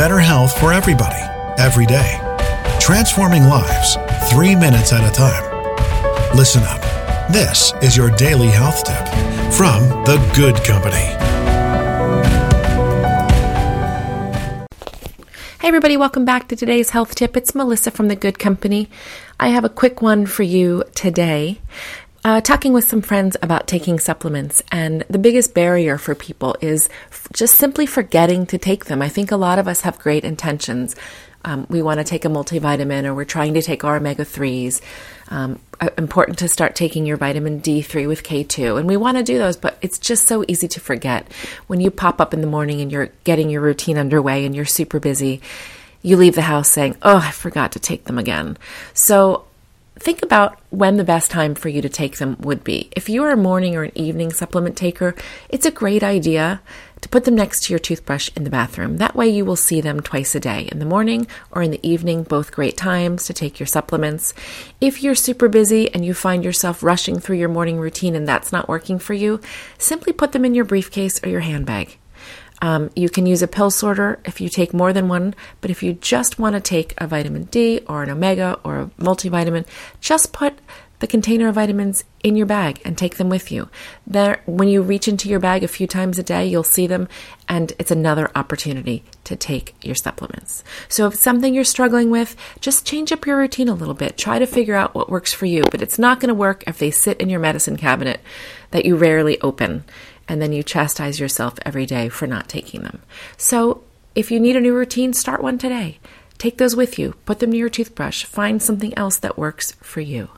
better health for everybody, every day. Transforming lives, three minutes at a time. Listen up. This is your daily health tip from The Good Company. Hey, everybody, welcome back to today's health tip. It's Melissa from The Good Company. I have a quick one for you today. Uh, talking with some friends about taking supplements, and the biggest barrier for people is f- just simply forgetting to take them. I think a lot of us have great intentions. Um, we want to take a multivitamin, or we're trying to take our omega 3s. Um, uh, important to start taking your vitamin D3 with K2, and we want to do those, but it's just so easy to forget. When you pop up in the morning and you're getting your routine underway and you're super busy, you leave the house saying, Oh, I forgot to take them again. So think about when the best time for you to take them would be. If you are a morning or an evening supplement taker, it's a great idea to put them next to your toothbrush in the bathroom. That way you will see them twice a day, in the morning or in the evening, both great times to take your supplements. If you're super busy and you find yourself rushing through your morning routine and that's not working for you, simply put them in your briefcase or your handbag. Um, you can use a pill sorter if you take more than one, but if you just want to take a vitamin D or an omega or a multivitamin, just put the container of vitamins in your bag and take them with you. There, when you reach into your bag a few times a day, you'll see them, and it's another opportunity to take your supplements. So, if something you're struggling with, just change up your routine a little bit. Try to figure out what works for you, but it's not going to work if they sit in your medicine cabinet that you rarely open and then you chastise yourself every day for not taking them. So, if you need a new routine, start one today. Take those with you, put them near your toothbrush, find something else that works for you.